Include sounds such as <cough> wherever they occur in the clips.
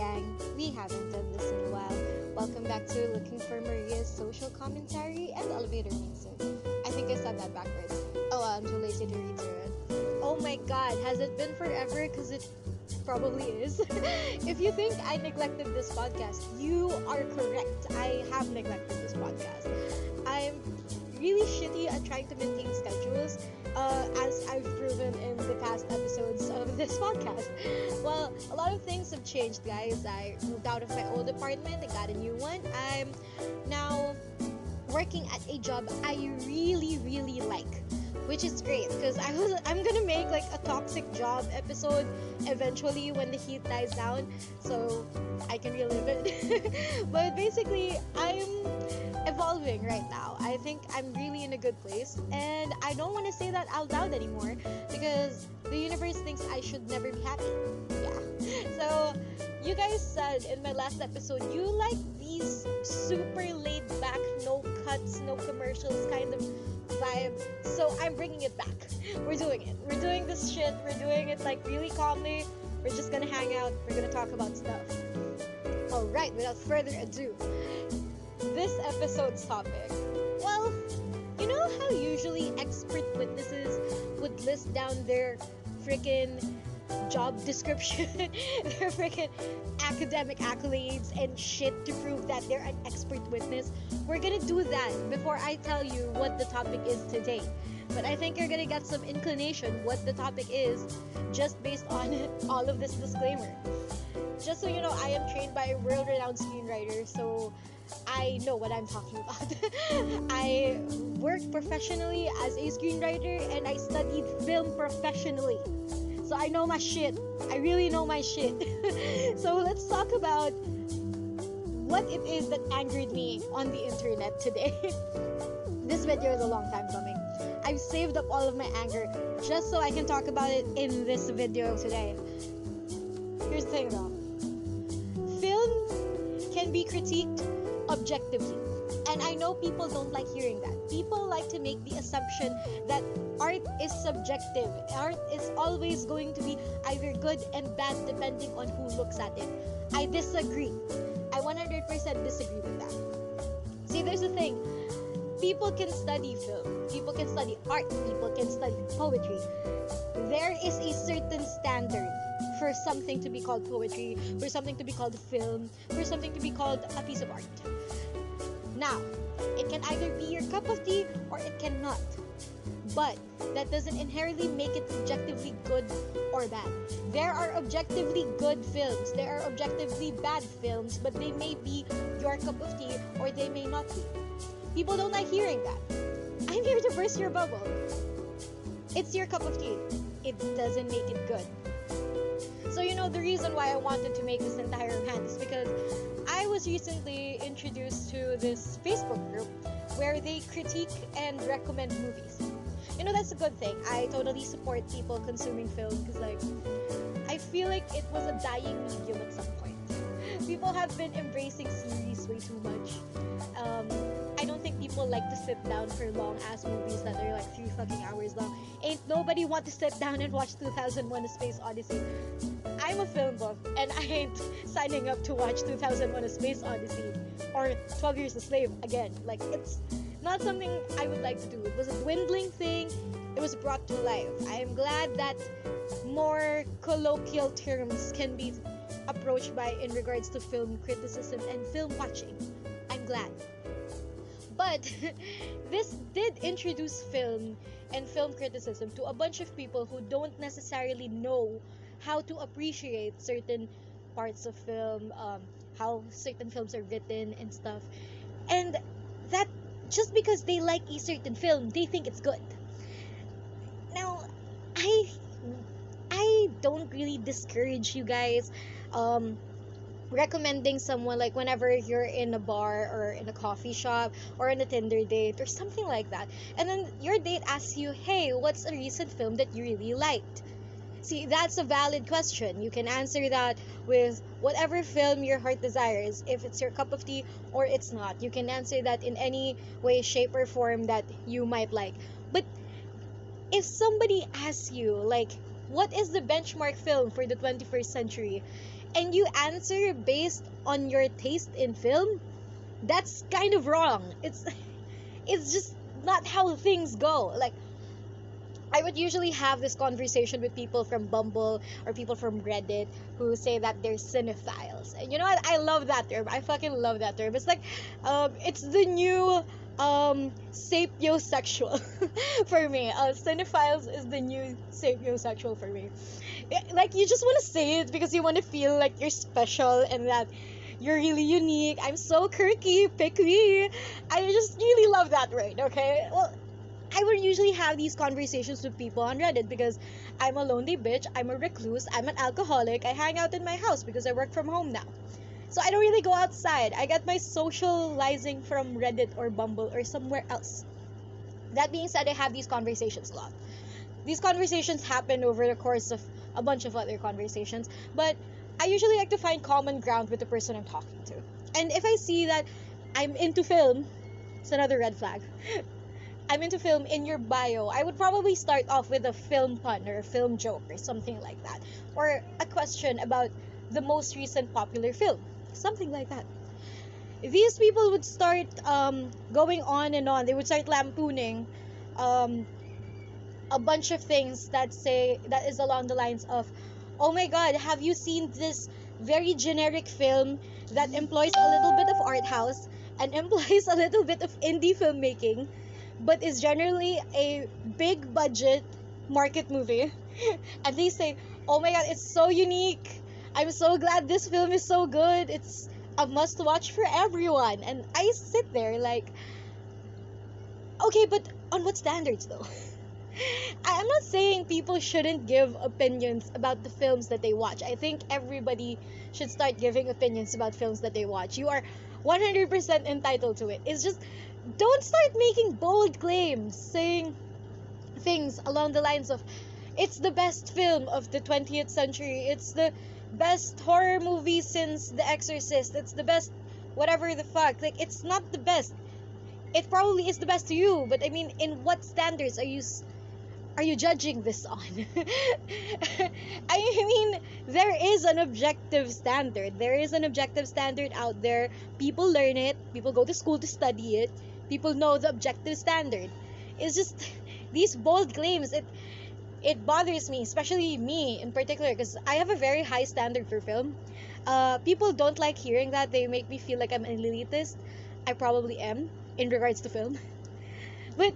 gang? We haven't done this in a while. Welcome back to Looking for Maria's social commentary and elevator music. I think I said that backwards. Oh, well, I'm too lazy to read through it. Oh my god, has it been forever? Because it probably is. <laughs> if you think I neglected this podcast, you are correct. I have neglected this podcast. I'm really shitty at trying to maintain schedules, uh, as I've proven in the past episodes of this <laughs> podcast. Well, a lot of things have changed, guys. I moved out of my old apartment, I got a new one. I'm now working at a job I really, really like. Which is great because I was I'm gonna make like a toxic job episode eventually when the heat dies down so I can relive it. <laughs> but basically I'm evolving right now. I think I'm really in a good place, and I don't want to say that out loud anymore because the universe thinks I should never be happy. Yeah. <laughs> So, you guys said in my last episode you like these super laid back, no cuts, no commercials kind of vibe. So, I'm bringing it back. <laughs> We're doing it. We're doing this shit. We're doing it like really calmly. We're just gonna hang out. We're gonna talk about stuff. Alright, without further ado, this episode's topic. Well, you know how usually expert witnesses would list down their freaking job description, <laughs> their freaking academic accolades and shit to prove that they're an expert witness? We're gonna do that before I tell you what the topic is today. But I think you're gonna get some inclination what the topic is just based on <laughs> all of this disclaimer. Just so you know, I am trained by a world renowned screenwriter, so I know what I'm talking <laughs> about. I work professionally as a screenwriter and I studied film professionally. So I know my shit. I really know my shit. <laughs> so let's talk about what it is that angered me on the internet today. <laughs> this video is a long time coming. I've saved up all of my anger just so I can talk about it in this video today. Here's the thing though. Film can be critiqued objectively. And I know people don't like hearing that. People like to make the assumption that art is subjective. Art is always going to be either good and bad depending on who looks at it. I disagree. I 100% disagree with that. See, there's a thing. People can study film, people can study art, people can study poetry. There is a certain standard for something to be called poetry, for something to be called film, for something to be called a piece of art. Now, it can either be your cup of tea or it cannot. But that doesn't inherently make it objectively good or bad. There are objectively good films, there are objectively bad films, but they may be your cup of tea or they may not be. People don't like hearing that. I'm here to burst your bubble. It's your cup of tea. It doesn't make it good. So, you know, the reason why I wanted to make this entire rant is because was recently introduced to this Facebook group where they critique and recommend movies. You know, that's a good thing. I totally support people consuming film because, like, I feel like it was a dying medium at some point. <laughs> People have been embracing series way too much. Um, I don't think people like to sit down for long ass movies that are like three fucking hours long. Ain't nobody want to sit down and watch 2001: A Space Odyssey. I'm a film buff, and I ain't signing up to watch 2001: A Space Odyssey or 12 Years a Slave again. Like it's not something I would like to do. It was a dwindling thing. It was brought to life. I am glad that more colloquial terms can be approached by in regards to film criticism and film watching. I'm glad. But <laughs> this did introduce film and film criticism to a bunch of people who don't necessarily know how to appreciate certain parts of film, um, how certain films are written and stuff. And that just because they like a certain film, they think it's good. Now, I I don't really discourage you guys um recommending someone like whenever you're in a bar or in a coffee shop or in a Tinder date or something like that. And then your date asks you, "Hey, what's a recent film that you really liked?" See, that's a valid question. You can answer that with whatever film your heart desires, if it's your cup of tea or it's not. You can answer that in any way, shape, or form that you might like. But if somebody asks you, like, what is the benchmark film for the 21st century? And you answer based on your taste in film, that's kind of wrong. It's <laughs> it's just not how things go. Like I would usually have this conversation with people from Bumble or people from Reddit who say that they're cinephiles. And you know what? I love that term. I fucking love that term. It's like, um, it's the new um, sapiosexual <laughs> for me. Uh, cinephiles is the new sapiosexual for me. Eh, like, you just want to say it because you want to feel like you're special and that you're really unique. I'm so quirky, pick me. I just really love that right? okay? Well, I would usually have these conversations with people on Reddit because I'm a lonely bitch, I'm a recluse, I'm an alcoholic, I hang out in my house because I work from home now. So I don't really go outside. I get my socializing from Reddit or Bumble or somewhere else. That being said, I have these conversations a lot. These conversations happen over the course of a bunch of other conversations, but I usually like to find common ground with the person I'm talking to. And if I see that I'm into film, it's another red flag. <laughs> I'm into film in your bio, I would probably start off with a film pun or a film joke or something like that. Or a question about the most recent popular film. Something like that. These people would start um, going on and on. They would start lampooning um, a bunch of things that say that is along the lines of, "Oh my God, have you seen this very generic film that employs a little bit of art house and <laughs> employs a little bit of indie filmmaking?" but is generally a big budget market movie. <laughs> and they say, "Oh my god, it's so unique. I'm so glad this film is so good. It's a must watch for everyone." And I sit there like, "Okay, but on what standards though?" <laughs> I'm not saying people shouldn't give opinions about the films that they watch. I think everybody should start giving opinions about films that they watch. You are 100% entitled to it. It's just don't start making bold claims saying things along the lines of it's the best film of the 20th century it's the best horror movie since the exorcist it's the best whatever the fuck like it's not the best it probably is the best to you but i mean in what standards are you are you judging this on <laughs> i mean there is an objective standard there is an objective standard out there people learn it people go to school to study it people know the objective standard. It's just <laughs> these bold claims. It it bothers me, especially me in particular, because I have a very high standard for film. Uh, people don't like hearing that. They make me feel like I'm an elitist. I probably am in regards to film, <laughs> but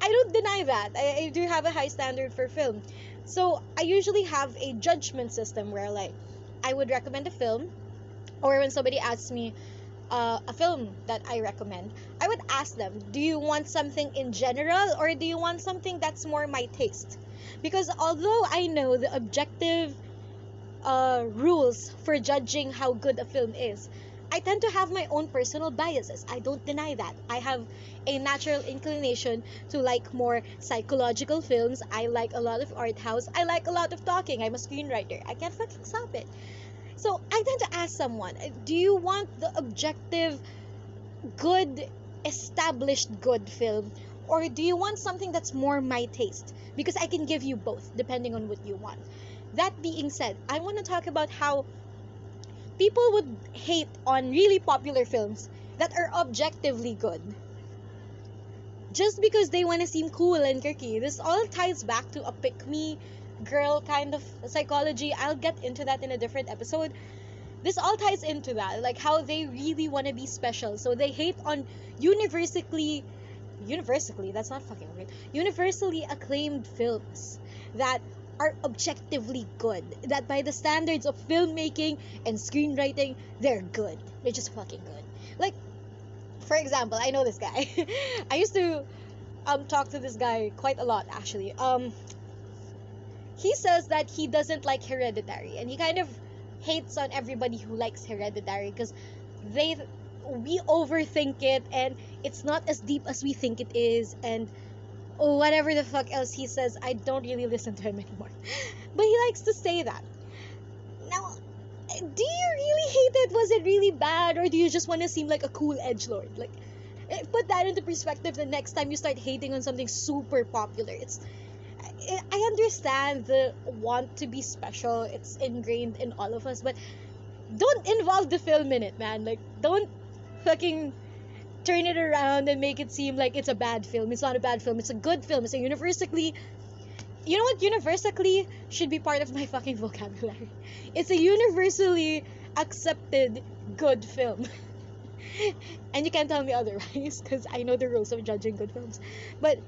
I don't deny that. I, I do have a high standard for film. So I usually have a judgment system where like I would recommend a film, or when somebody asks me, uh, a film that I recommend, I would ask them, do you want something in general or do you want something that's more my taste? Because although I know the objective uh, rules for judging how good a film is, I tend to have my own personal biases. I don't deny that. I have a natural inclination to like more psychological films. I like a lot of art house. I like a lot of talking. I'm a screenwriter. I can't fucking stop it. So I tend to ask someone, do you want the objective, good, established good film? Or do you want something that's more my taste? Because I can give you both depending on what you want. That being said, I want to talk about how people would hate on really popular films that are objectively good. Just because they want to seem cool and quirky. This all ties back to a pick me girl kind of psychology. I'll get into that in a different episode. This all ties into that, like how they really want to be special. So they hate on universally universally, that's not fucking right. Universally acclaimed films that are objectively good. That by the standards of filmmaking and screenwriting, they're good. They're just fucking good. Like, for example, I know this guy. <laughs> I used to um talk to this guy quite a lot actually. Um he says that he doesn't like Hereditary, and he kind of hates on everybody who likes Hereditary because they we overthink it and it's not as deep as we think it is and whatever the fuck else he says i don't really listen to him anymore <laughs> but he likes to say that now do you really hate it was it really bad or do you just want to seem like a cool edge lord like eh, put that into perspective the next time you start hating on something super popular it's I, I understand the want to be special. It's ingrained in all of us, but don't involve the film in it, man. Like, don't fucking turn it around and make it seem like it's a bad film. It's not a bad film. It's a good film. It's a universally you know what universally should be part of my fucking vocabulary. It's a universally accepted good film. <laughs> and you can't tell me otherwise because I know the rules of judging good films. But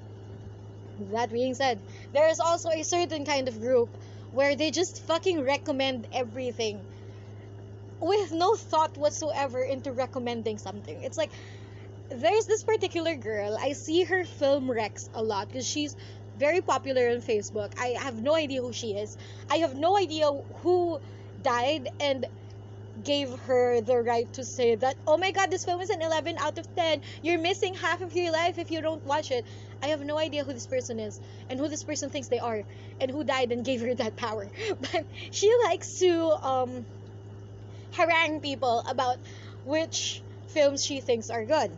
that being said, there is also a certain kind of group where they just fucking recommend everything with no thought whatsoever into recommending something. It's like there's this particular girl, I see her film Rex a lot because she's very popular on Facebook. I have no idea who she is. I have no idea who died and gave her the right to say that, oh my god, this film is an 11 out of 10. You're missing half of your life if you don't watch it. I have no idea who this person is and who this person thinks they are and who died and gave her that power. <laughs> But she likes to um, harangue people about which films she thinks are good.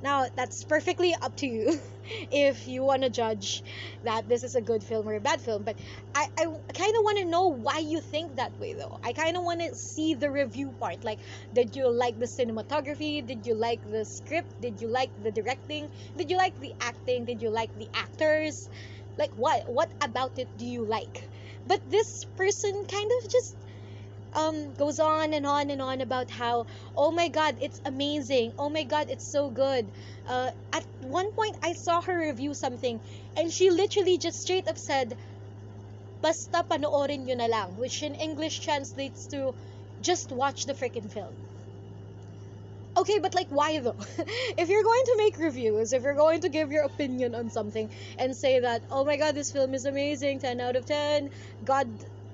Now, that's perfectly up to you <laughs> if you want to judge that this is a good film or a bad film. But I, I kind of want to know why you think that way, though. I kind of want to see the review part. Like, did you like the cinematography? Did you like the script? Did you like the directing? Did you like the acting? Did you like the actors? Like, what? What about it do you like? But this person kind of just um, goes on and on and on about how, oh my god, it's amazing. Oh my god, it's so good. Uh, at one point, I saw her review something, and she literally just straight up said, basta panoorin nyo na lang, which in English translates to, just watch the freaking film. Okay, but like, why though? <laughs> if you're going to make reviews, if you're going to give your opinion on something and say that, oh my god, this film is amazing, 10 out of 10, God,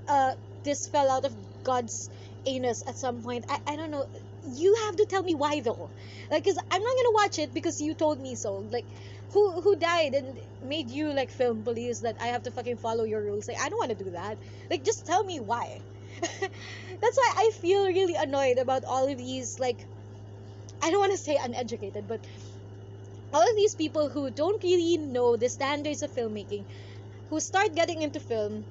uh, this fell out of God's anus at some point. I, I don't know. You have to tell me why though. Like, cause I'm not gonna watch it because you told me so. Like, who who died and made you like film police that I have to fucking follow your rules? Like, I don't want to do that. Like, just tell me why. <laughs> That's why I feel really annoyed about all of these like. I don't want to say uneducated, but all of these people who don't really know the standards of filmmaking, who start getting into film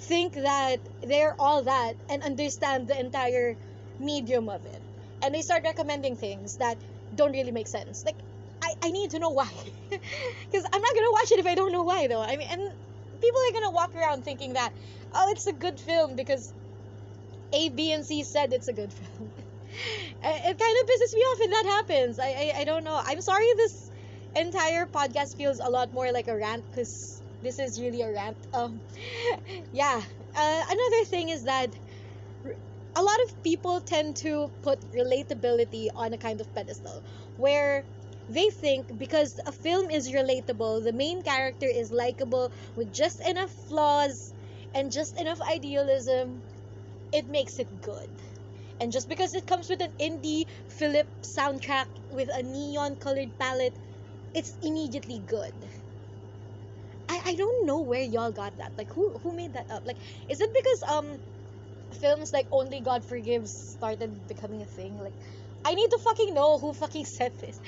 think that they're all that and understand the entire medium of it. And they start recommending things that don't really make sense. Like, I, I need to know why. <laughs> Because I'm not going to watch it if I don't know why, though. I mean, and people are going to walk around thinking that, oh, it's a good film because A, B, and C said it's a good <laughs> film. it kind of pisses me off when that happens. I, I, I don't know. I'm sorry this entire podcast feels a lot more like a rant because this is really a rant. Um, <laughs> yeah. Uh, another thing is that a lot of people tend to put relatability on a kind of pedestal where they think because a film is relatable, the main character is likable with just enough flaws and just enough idealism, it makes it good. And just because it comes with an indie Philip soundtrack with a neon colored palette, it's immediately good. I, don't know where y'all got that. Like who who made that up? Like is it because um films like Only God Forgives started becoming a thing? Like I need to fucking know who fucking <laughs> said this.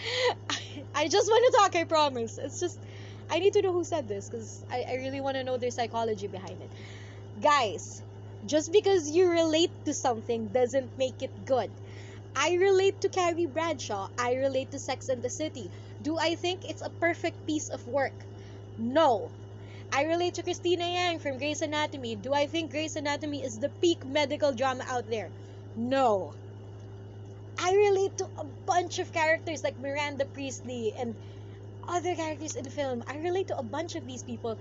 I, I just want to talk, I promise. It's just I need to know who said this because I, I really want to know their psychology behind it. Guys, just because you relate to something doesn't make it good. I relate to Carrie Bradshaw. I relate to Sex and the City. Do I think it's a perfect piece of work? No. I relate to Cristina Yang from Grey's Anatomy. Do I think Grey's Anatomy is the peak medical drama out there? No. I relate to a bunch of characters like Miranda Priestly and other characters in the film. I relate to a bunch of these people.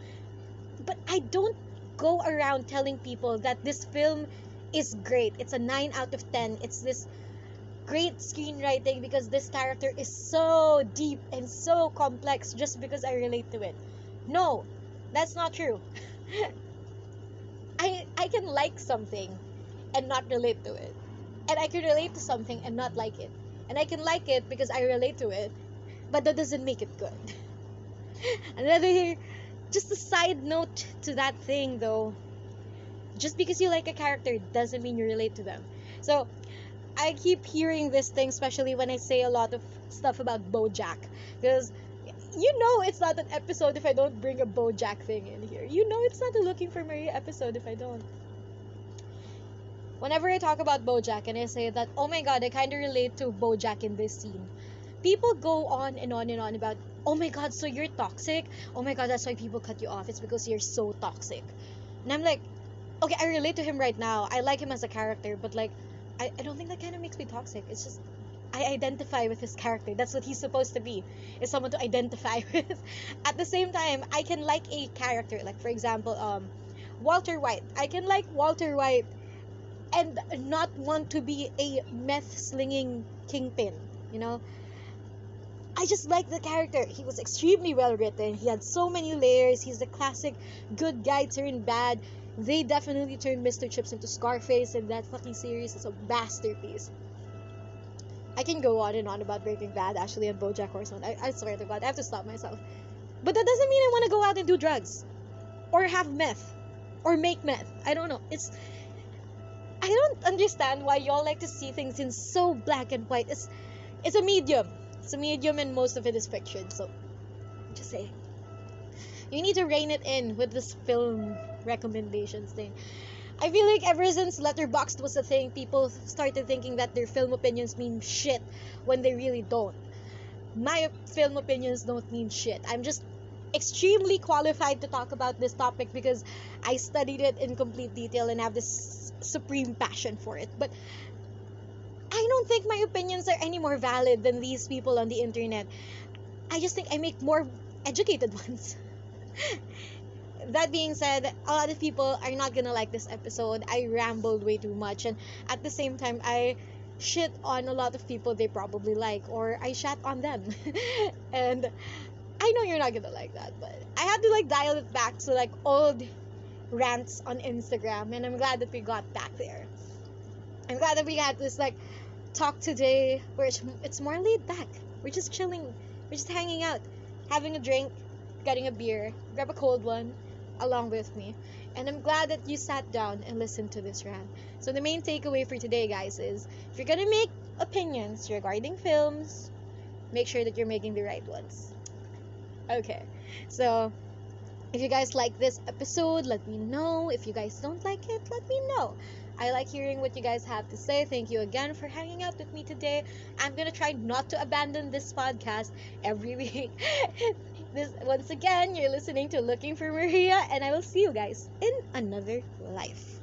But I don't go around telling people that this film is great. It's a 9 out of 10. It's this great screenwriting because this character is so deep and so complex just because I relate to it. No, that's not true. <laughs> I I can like something and not relate to it. And I can relate to something and not like it. And I can like it because I relate to it, but that doesn't make it good. <laughs> Another just a side note to that thing though. Just because you like a character doesn't mean you relate to them. So I keep hearing this thing, especially when I say a lot of stuff about BoJack, because you know it's not an episode if I don't bring a BoJack thing in here. You know it's not a Looking for Maria episode if I don't. Whenever I talk about BoJack and I say that, oh my god, I kind of relate to BoJack in this scene, people go on and on and on about, oh my god, so you're toxic? Oh my god, that's why people cut you off. It's because you're so toxic. And I'm like, okay, I relate to him right now. I like him as a character, but like, I, I don't think that kind of makes me toxic. It's just I identify with his character. That's what he's supposed to be. Is someone to identify <laughs> with. At the same time, I can like a character, like for example, um, Walter White. I can like Walter White and not want to be a meth slinging kingpin. You know, I just like the character. He was extremely well written. He had so many layers. He's the classic good guy turned bad. They definitely turned Mr. Chips into Scarface, and that fucking series is a masterpiece. I can go on and on about Breaking Bad, actually, and BoJack Horseman. I, I swear to God, I have to stop myself. But that doesn't mean I want to go out and do drugs, or have meth, or make meth. I don't know. It's I don't understand why y'all like to see things in so black and white. It's it's a medium. It's a medium, and most of it is fiction. So, just say you need to rein it in with this film recommendations thing. I feel like ever since Letterboxd was a thing, people started thinking that their film opinions mean shit when they really don't. My film opinions don't mean shit. I'm just extremely qualified to talk about this topic because I studied it in complete detail and have this supreme passion for it. But I don't think my opinions are any more valid than these people on the internet. I just think I make more educated <laughs> ones that being said, a lot of people are not gonna like this episode. I rambled way too much, and at the same time, I shit on a lot of people they probably like, or I shat on them. <laughs> and I know you're not gonna like that, but I had to like dial it back to like old rants on Instagram, and I'm glad that we got back there. I'm glad that we had this like talk today where it's, it's more laid back. We're just chilling, we're just hanging out, having a drink, getting a beer, grab a cold one, along with me. And I'm glad that you sat down and listened to this rant. So, the main takeaway for today, guys, is if you're gonna make opinions regarding films, make sure that you're making the right ones. Okay, so if you guys like this episode, let me know. If you guys don't like it, let me know. I like hearing what you guys have to say. Thank you again for hanging out with me today. I'm gonna try not to abandon this podcast every <laughs> week. This once again, you're listening to Looking for Maria, and I will see you guys in another life.